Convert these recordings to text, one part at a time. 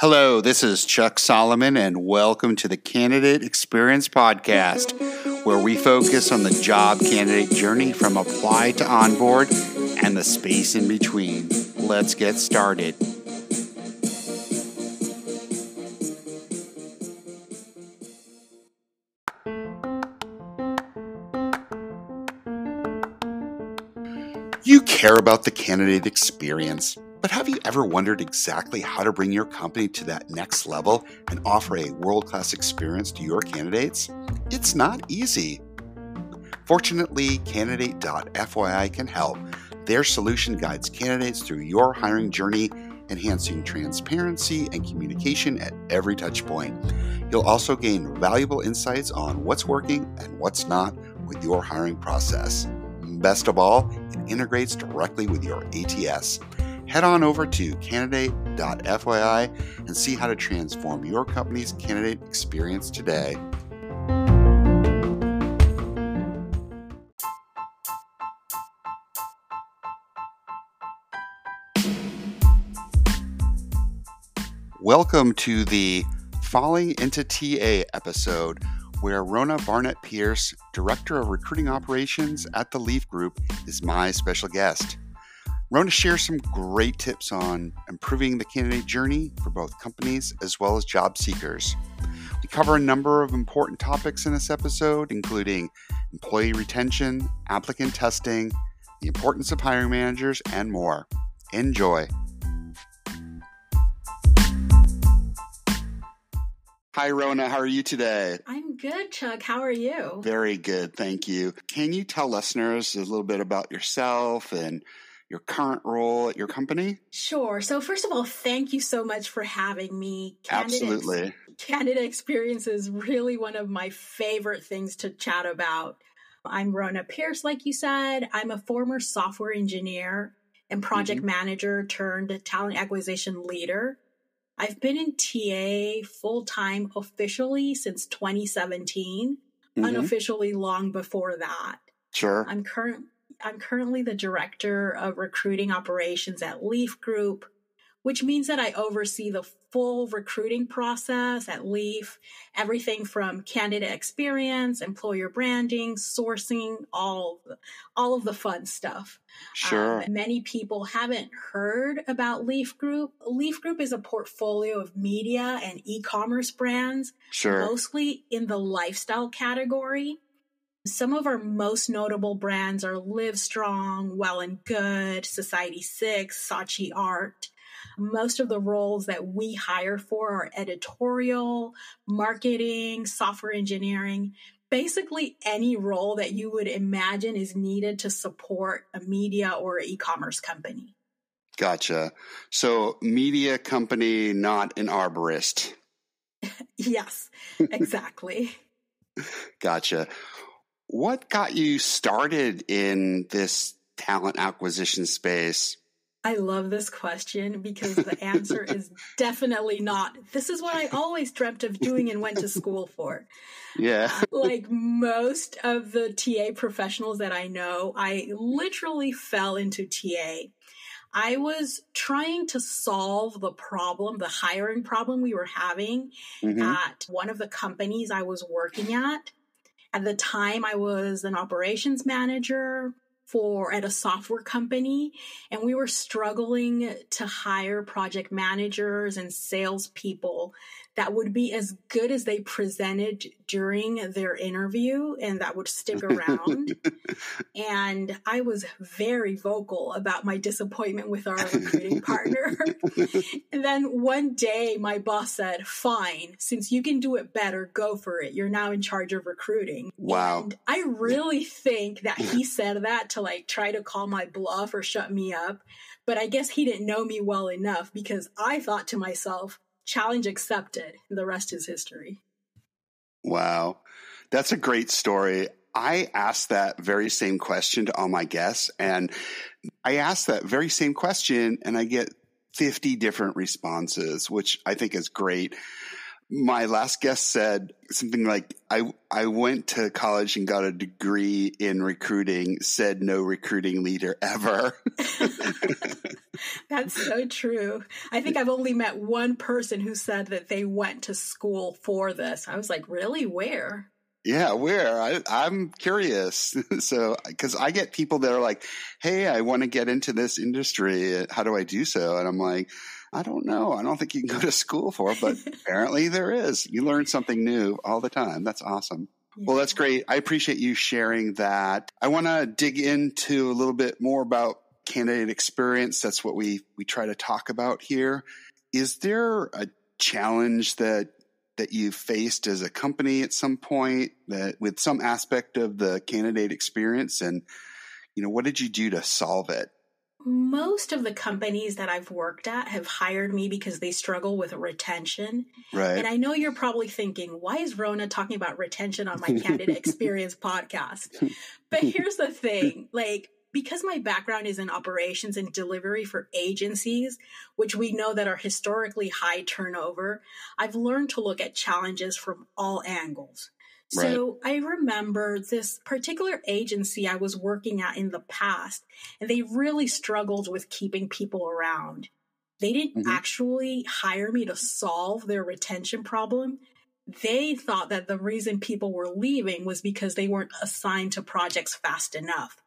Hello, this is Chuck Solomon, and welcome to the Candidate Experience Podcast, where we focus on the job candidate journey from apply to onboard and the space in between. Let's get started. You care about the candidate experience. But have you ever wondered exactly how to bring your company to that next level and offer a world class experience to your candidates? It's not easy. Fortunately, Candidate.fyi can help. Their solution guides candidates through your hiring journey, enhancing transparency and communication at every touchpoint. You'll also gain valuable insights on what's working and what's not with your hiring process. Best of all, it integrates directly with your ATS head on over to candidate.fyi and see how to transform your company's candidate experience today. Welcome to the Falling into TA episode, where Rhona Barnett Pierce, Director of Recruiting Operations at the Leaf Group, is my special guest. Rhona shares some great tips on improving the candidate journey for both companies as well as job seekers. We cover a number of important topics in this episode, including employee retention, applicant testing, the importance of hiring managers, and more. Enjoy. Hi, Rhona. How are you today? I'm good, Chuck. How are you? Very good. Thank you. Can you tell listeners a little bit about yourself and your current role at your company? Sure. So, first of all, thank you so much for having me. Candidate, Absolutely. Candidate experience is really one of my favorite things to chat about. I'm Rhona Pierce, like you said. I'm a former software engineer and project mm-hmm. manager turned talent acquisition leader. I've been in TA full time officially since 2017, mm-hmm. unofficially long before that. Sure. I'm current I'm currently the director of recruiting operations at Leaf Group, which means that I oversee the full recruiting process at Leaf, everything from candidate experience, employer branding, sourcing, all all of the fun stuff. Sure. Um, many people haven't heard about Leaf Group. Leaf Group is a portfolio of media and e-commerce brands, sure. mostly in the lifestyle category. Some of our most notable brands are Livestrong, Well and Good, Society Six, Saatchi Art. Most of the roles that we hire for are editorial, marketing, software engineering, basically any role that you would imagine is needed to support a media or e commerce company. Gotcha. So, media company, not an arborist. yes, exactly. gotcha. What got you started in this talent acquisition space? I love this question because the answer is definitely not. This is what I always dreamt of doing and went to school for. Yeah. like most of the TA professionals that I know, I literally fell into TA. I was trying to solve the problem, the hiring problem we were having mm-hmm. at one of the companies I was working at. At the time, I was an operations manager for at a software company and we were struggling to hire project managers and salespeople that would be as good as they presented during their interview and that would stick around. and I was very vocal about my disappointment with our recruiting partner. and then one day my boss said, Fine, since you can do it better, go for it. You're now in charge of recruiting. Wow. And I really think that he said that to like try to call my bluff or shut me up. But I guess he didn't know me well enough because I thought to myself, challenge accepted. The rest is history. Wow. That's a great story. I asked that very same question to all my guests, and I asked that very same question, and I get 50 different responses, which I think is great. My last guest said something like, I I went to college and got a degree in recruiting. Said no recruiting leader ever. That's so true. I think I've only met one person who said that they went to school for this. I was like, really? Where? Yeah, where? I, I'm curious. so, because I get people that are like, "Hey, I want to get into this industry. How do I do so?" And I'm like I don't know. I don't think you can go to school for, but apparently there is. You learn something new all the time. That's awesome. Well, that's great. I appreciate you sharing that. I want to dig into a little bit more about candidate experience. That's what we we try to talk about here. Is there a challenge that that you faced as a company at some point that with some aspect of the candidate experience and you know what did you do to solve it? Most of the companies that I've worked at have hired me because they struggle with retention. Right. And I know you're probably thinking, why is Rhona talking about retention on my candidate experience podcast? But here's the thing like, because my background is in operations and delivery for agencies, which we know that are historically high turnover, I've learned to look at challenges from all angles. So. I remember this particular agency I was working at in the past, and they really struggled with keeping people around. They didn't mm-hmm. actually hire me to solve their retention problem. They thought that the reason people were leaving was because they weren't assigned to projects fast enough.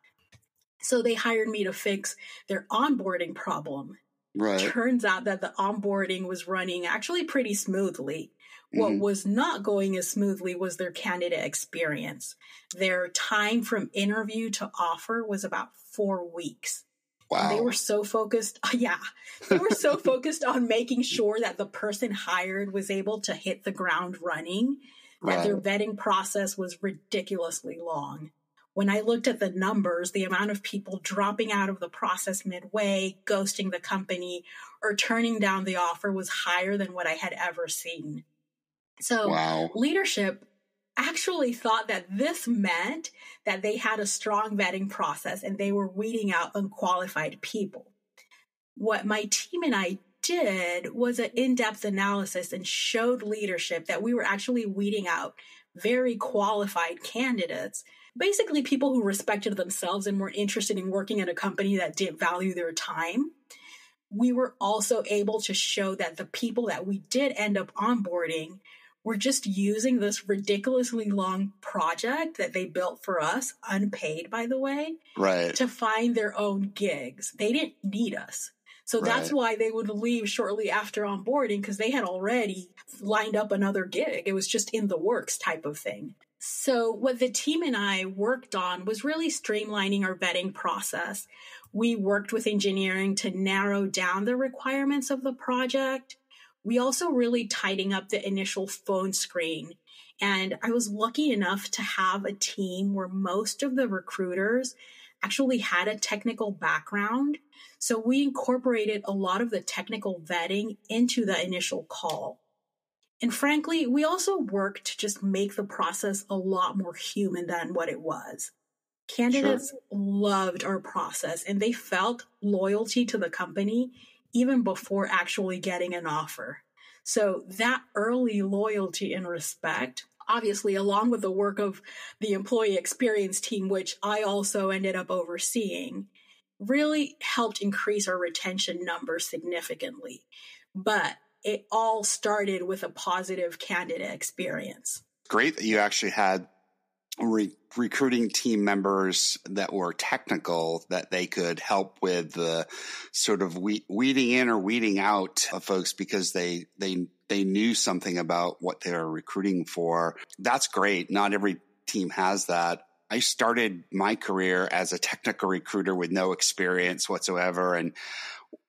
So they hired me to fix their onboarding problem. Right. Turns out that the onboarding was running actually pretty smoothly. What mm-hmm. was not going as smoothly was their candidate experience. Their time from interview to offer was about four weeks. Wow. They were so focused. Yeah. They were so focused on making sure that the person hired was able to hit the ground running that right. their vetting process was ridiculously long. When I looked at the numbers, the amount of people dropping out of the process midway, ghosting the company, or turning down the offer was higher than what I had ever seen. So wow. leadership actually thought that this meant that they had a strong vetting process and they were weeding out unqualified people. What my team and I did was an in depth analysis and showed leadership that we were actually weeding out very qualified candidates. Basically, people who respected themselves and were interested in working at a company that didn't value their time. We were also able to show that the people that we did end up onboarding were just using this ridiculously long project that they built for us, unpaid, by the way, right. to find their own gigs. They didn't need us. So right. that's why they would leave shortly after onboarding because they had already lined up another gig. It was just in the works type of thing. So, what the team and I worked on was really streamlining our vetting process. We worked with engineering to narrow down the requirements of the project we also really tidying up the initial phone screen. And I was lucky enough to have a team where most of the recruiters actually had a technical background. So we incorporated a lot of the technical vetting into the initial call. And frankly, we also worked to just make the process a lot more human than what it was. Candidates sure. loved our process and they felt loyalty to the company even before actually getting an offer. So that early loyalty and respect, obviously, along with the work of the employee experience team, which I also ended up overseeing, really helped increase our retention numbers significantly. But it all started with a positive candidate experience. Great that you actually had re- recruiting team members that were technical that they could help with the sort of we- weeding in or weeding out of folks because they they they knew something about what they were recruiting for. That's great. Not every team has that. I started my career as a technical recruiter with no experience whatsoever and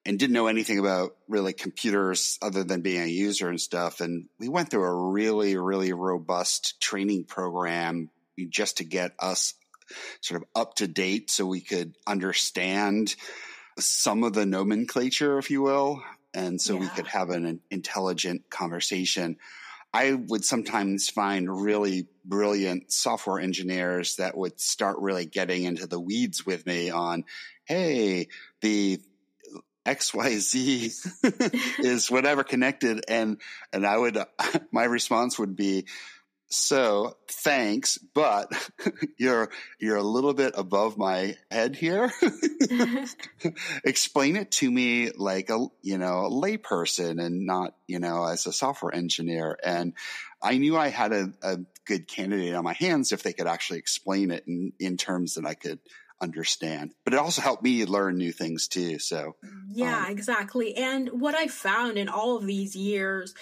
and didn't know anything about really computers other than being a user and stuff. And we went through a really, really robust training program just to get us sort of up to date so we could understand some of the nomenclature, if you will, and so yeah. we could have an intelligent conversation. I would sometimes find really brilliant software engineers that would start really getting into the weeds with me on, hey, the XYZ is whatever connected. And, and I would, my response would be, So thanks, but you're you're a little bit above my head here. Explain it to me like a you know a layperson and not you know as a software engineer. And I knew I had a, a good candidate on my hands if they could actually explain it in, in terms that I could understand. But it also helped me learn new things too. So yeah, um, exactly. And what I found in all of these years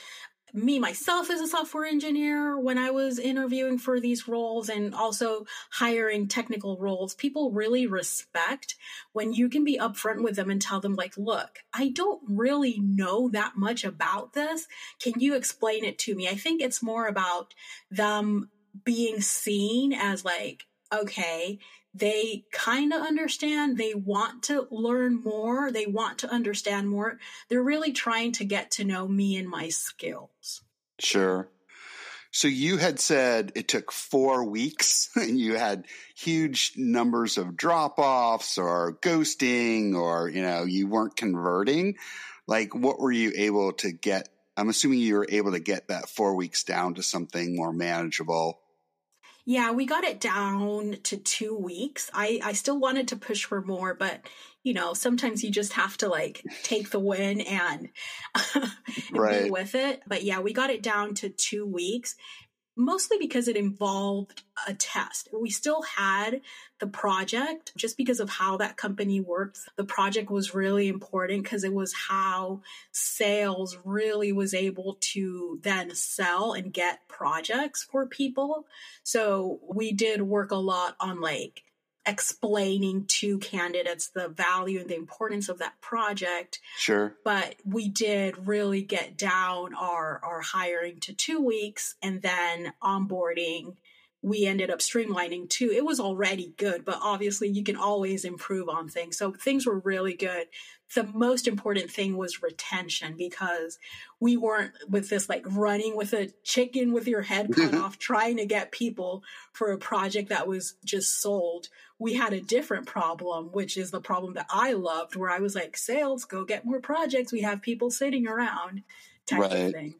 me myself as a software engineer when I was interviewing for these roles and also hiring technical roles, people really respect when you can be upfront with them and tell them, like, look, I don't really know that much about this. Can you explain it to me? I think it's more about them being seen as like, okay, they kind of understand. They want to learn more. They want to understand more. They're really trying to get to know me and my skills. Sure. So you had said it took four weeks and you had huge numbers of drop offs or ghosting or, you know, you weren't converting. Like what were you able to get? I'm assuming you were able to get that four weeks down to something more manageable yeah, we got it down to two weeks. I, I still wanted to push for more, but you know, sometimes you just have to like take the win and, and right. be with it. But yeah, we got it down to two weeks mostly because it involved a test. We still had the project just because of how that company works. The project was really important because it was how sales really was able to then sell and get projects for people. So we did work a lot on like explaining to candidates the value and the importance of that project. Sure. But we did really get down our, our hiring to two weeks and then onboarding. We ended up streamlining too. It was already good, but obviously you can always improve on things. So things were really good. The most important thing was retention because we weren't with this like running with a chicken with your head cut mm-hmm. off, trying to get people for a project that was just sold we had a different problem, which is the problem that I loved, where I was like, sales, go get more projects. We have people sitting around, type right. thing.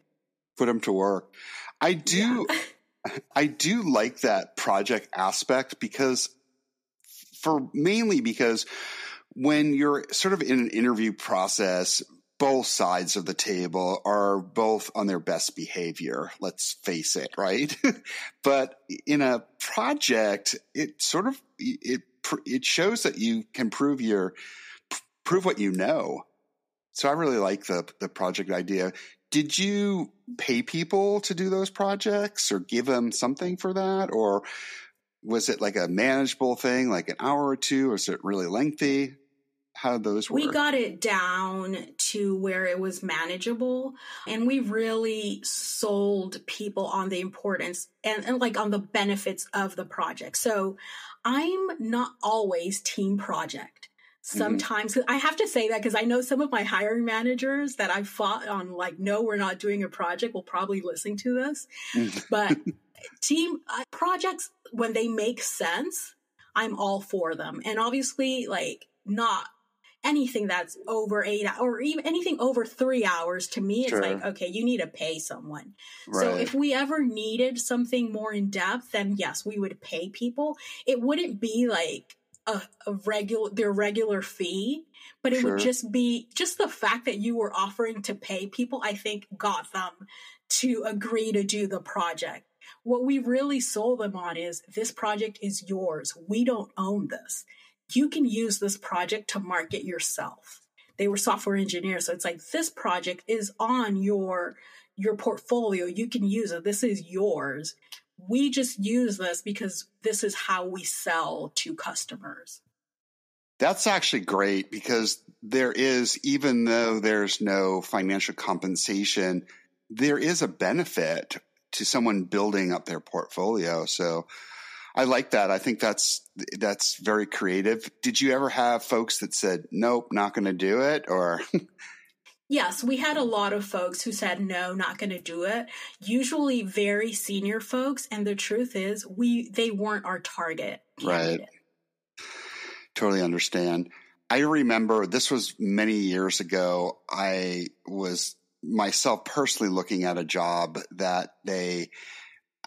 Put them to work. I do, yeah. I do like that project aspect because, for mainly because when you're sort of in an interview process, both sides of the table are both on their best behavior. Let's face it, right? but in a project, it sort of it it shows that you can prove your prove what you know. So I really like the the project idea. Did you pay people to do those projects or give them something for that or was it like a manageable thing like an hour or two or is it really lengthy? How those work? We got it down to where it was manageable and we really sold people on the importance and, and, like on the benefits of the project. So I'm not always team project. Mm-hmm. Sometimes mm-hmm. I have to say that because I know some of my hiring managers that I've fought on like, no, we're not doing a project will probably listen to this. but team uh, projects, when they make sense, I'm all for them. And obviously, like, not anything that's over eight or even anything over three hours to me sure. it's like okay you need to pay someone right. so if we ever needed something more in depth then yes we would pay people it wouldn't be like a, a regular their regular fee but it sure. would just be just the fact that you were offering to pay people i think got them to agree to do the project what we really sold them on is this project is yours we don't own this you can use this project to market yourself. They were software engineers. So it's like this project is on your your portfolio. You can use it. This is yours. We just use this because this is how we sell to customers. That's actually great because there is, even though there's no financial compensation, there is a benefit to someone building up their portfolio. So I like that. I think that's that's very creative. Did you ever have folks that said, "Nope, not going to do it," or? yes, we had a lot of folks who said, "No, not going to do it." Usually, very senior folks, and the truth is, we they weren't our target. Candidate. Right. Totally understand. I remember this was many years ago. I was myself personally looking at a job that they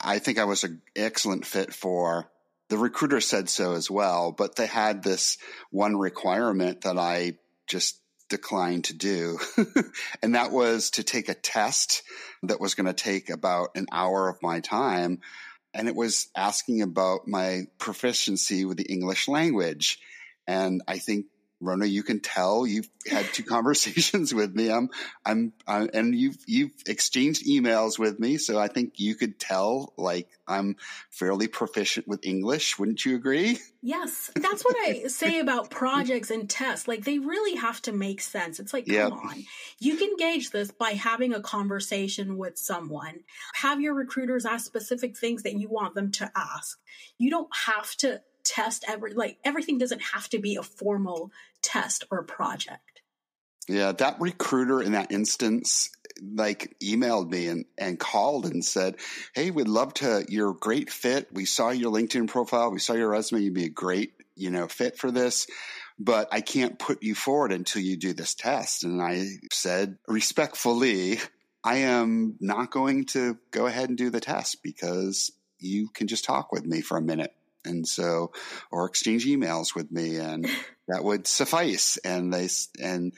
I think I was an excellent fit for. The recruiter said so as well, but they had this one requirement that I just declined to do. and that was to take a test that was going to take about an hour of my time. And it was asking about my proficiency with the English language. And I think Rhona, you can tell you've had two conversations with me. I'm, I'm, I'm, and you've, you've exchanged emails with me. So I think you could tell like I'm fairly proficient with English. Wouldn't you agree? Yes. That's what I say about projects and tests. Like they really have to make sense. It's like, come yep. on. You can gauge this by having a conversation with someone. Have your recruiters ask specific things that you want them to ask. You don't have to test every like everything doesn't have to be a formal test or project. Yeah that recruiter in that instance like emailed me and, and called and said hey we'd love to you're a great fit. We saw your linkedin profile. We saw your resume. You'd be a great you know fit for this but i can't put you forward until you do this test. And i said respectfully i am not going to go ahead and do the test because you can just talk with me for a minute and so or exchange emails with me and that would suffice. And they and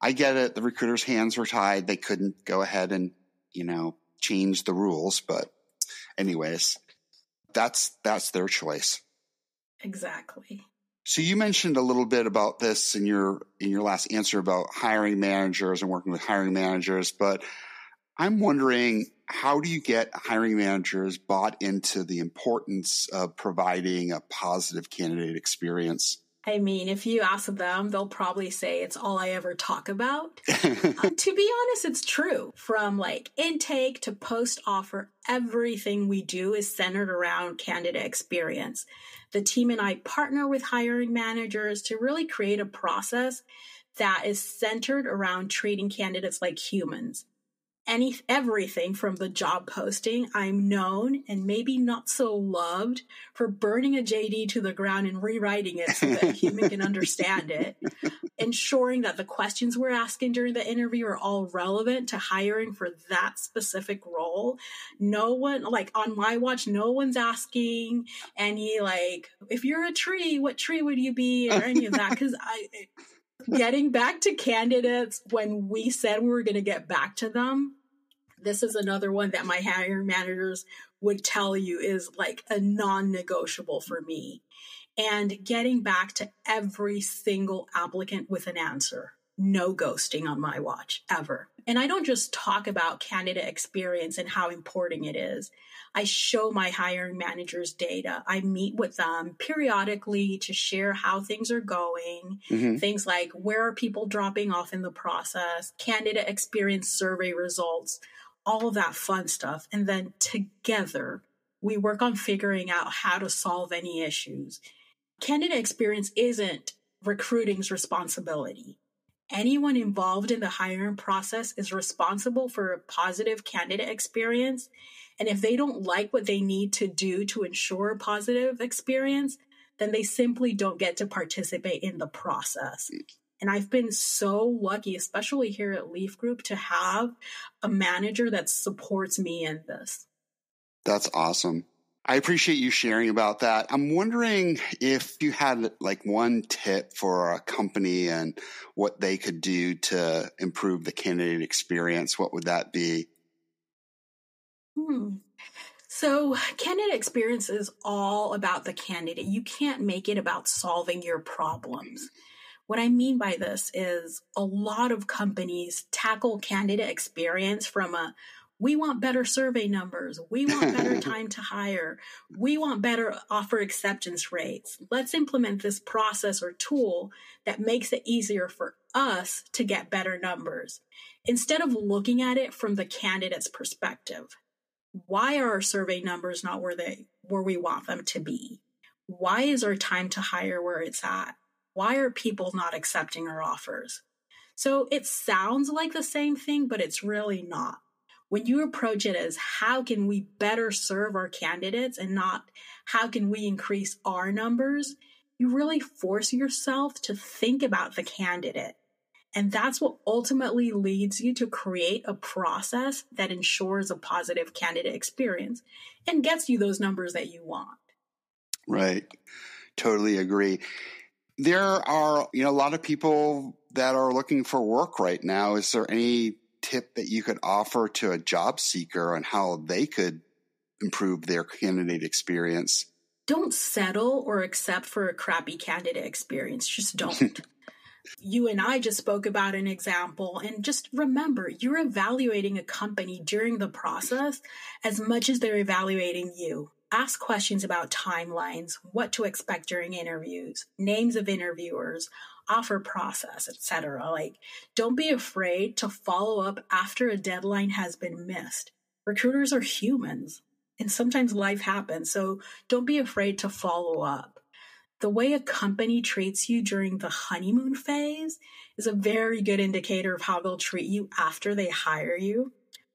i get it the recruiters hands were tied they couldn't go ahead and you know change the rules but anyways that's that's their choice. Exactly. So you mentioned a little bit about this in your in your last answer about hiring managers and working with hiring managers but i'm wondering how do you get hiring managers bought into the importance of providing a positive candidate experience? I mean, if you ask them, they'll probably say it's all I ever talk about. uh, to be honest, it's true. From like intake to post offer, everything we do is centered around candidate experience. The team and I partner with hiring managers to really create a process that is centered around treating candidates like humans any everything from the job posting. I'm known and maybe not so loved for burning a JD to the ground and rewriting it so that a human can understand it. Ensuring that the questions we're asking during the interview are all relevant to hiring for that specific role. No one like on my watch, no one's asking any like, if you're a tree, what tree would you be or any of that? Cause I getting back to candidates when we said we were going to get back to them this is another one that my hiring managers would tell you is like a non-negotiable for me. And getting back to every single applicant with an answer no ghosting on my watch ever and i don't just talk about candidate experience and how important it is I show my hiring managers data. I meet with them periodically to share how things are going. Mm-hmm. Things like where are people dropping off in the process, candidate experience survey results, all of that fun stuff. And then together, we work on figuring out how to solve any issues. Candidate experience isn't recruiting's responsibility. Anyone involved in the hiring process is responsible for a positive candidate experience and if they don't like what they need to do to ensure a positive experience, then they simply don't get to participate in the process. And I've been so lucky, especially here at Leaf Group, to have a manager that supports me in this. That's awesome. I appreciate you sharing about that. I'm wondering if you had like one tip for a company and what they could do to improve the candidate experience, what would that be? Hmm. So, candidate experience is all about the candidate. You can't make it about solving your problems. What I mean by this is a lot of companies tackle candidate experience from a we want better survey numbers. We want better time to hire. We want better offer acceptance rates. Let's implement this process or tool that makes it easier for us to get better numbers instead of looking at it from the candidate's perspective why are our survey numbers not where they where we want them to be why is our time to hire where it's at why are people not accepting our offers so it sounds like the same thing but it's really not when you approach it as how can we better serve our candidates and not how can we increase our numbers you really force yourself to think about the candidate And that's what ultimately leads you to create a process that ensures a positive candidate experience and gets you those numbers that you want. Right. Totally agree. There are, you know, a lot of people that are looking for work right now. Is there any tip that you could offer to a job seeker on how they could improve their candidate experience? Don't settle or accept for a crappy candidate experience. Just don't. you and I just spoke about an example. And just remember, you're evaluating a company during the process as much as they're evaluating you. Ask questions about timelines, what to expect during interviews, names of interviewers, offer process, etc. Like, don't be afraid to follow up after a deadline has been missed. Recruiters are humans, and sometimes life happens, so don't be afraid to follow up the way a company treats you during the honeymoon phase is a very good indicator of how they'll treat you after they hire you.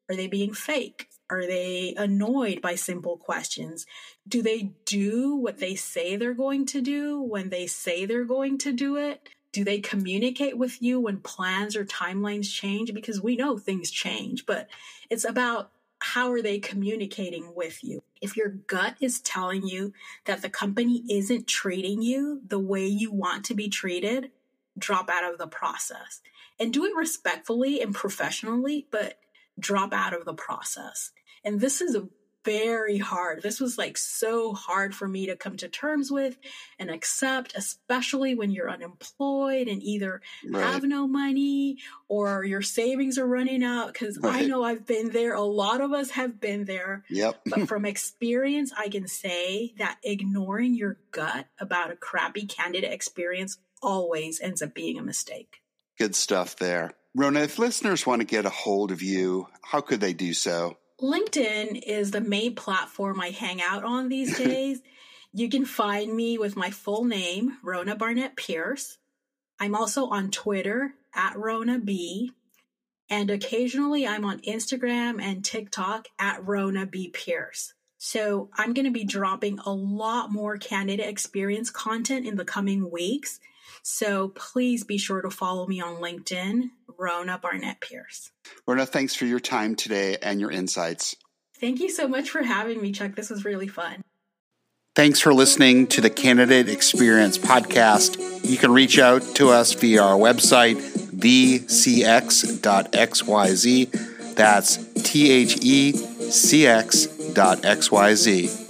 Are they being fake? Are they annoyed by simple questions? Do they do what they say they're going to do when they say they're going to do it? Do they communicate with you when plans or timelines change? Because we know things change, but it's about how are they communicating with you? If your gut is telling you that the company isn't treating you the way you want to be treated, drop out of the process and do it respectfully and professionally, but drop out of the process. And this is a very hard. This was like so hard for me to come to terms with and accept, especially when you're unemployed and either right. have no money or your savings are running out. Because right. I know I've been there. A lot of us have been there. Yep. but from experience, I can say that ignoring your gut about a crappy candidate experience always ends up being a mistake. Good stuff there. Rhona, if listeners want to get a hold of you, how could they do so? LinkedIn is the main platform I hang out on these days. you can find me with my full name, Rhona Barnett Pierce. I'm also on Twitter at Rhona B. And occasionally I'm on Instagram and TikTok at Rhona B. Pierce. So I'm going to be dropping a lot more candidate experience content in the coming weeks. So please be sure to follow me on LinkedIn, Rhona Barnett Pierce. Rhona, thanks for your time today and your insights. Thank you so much for having me, Chuck. This was really fun. Thanks for listening to the Candidate Experience podcast. You can reach out to us via our website, thecx.xyz. That's T H E C X dot XYZ.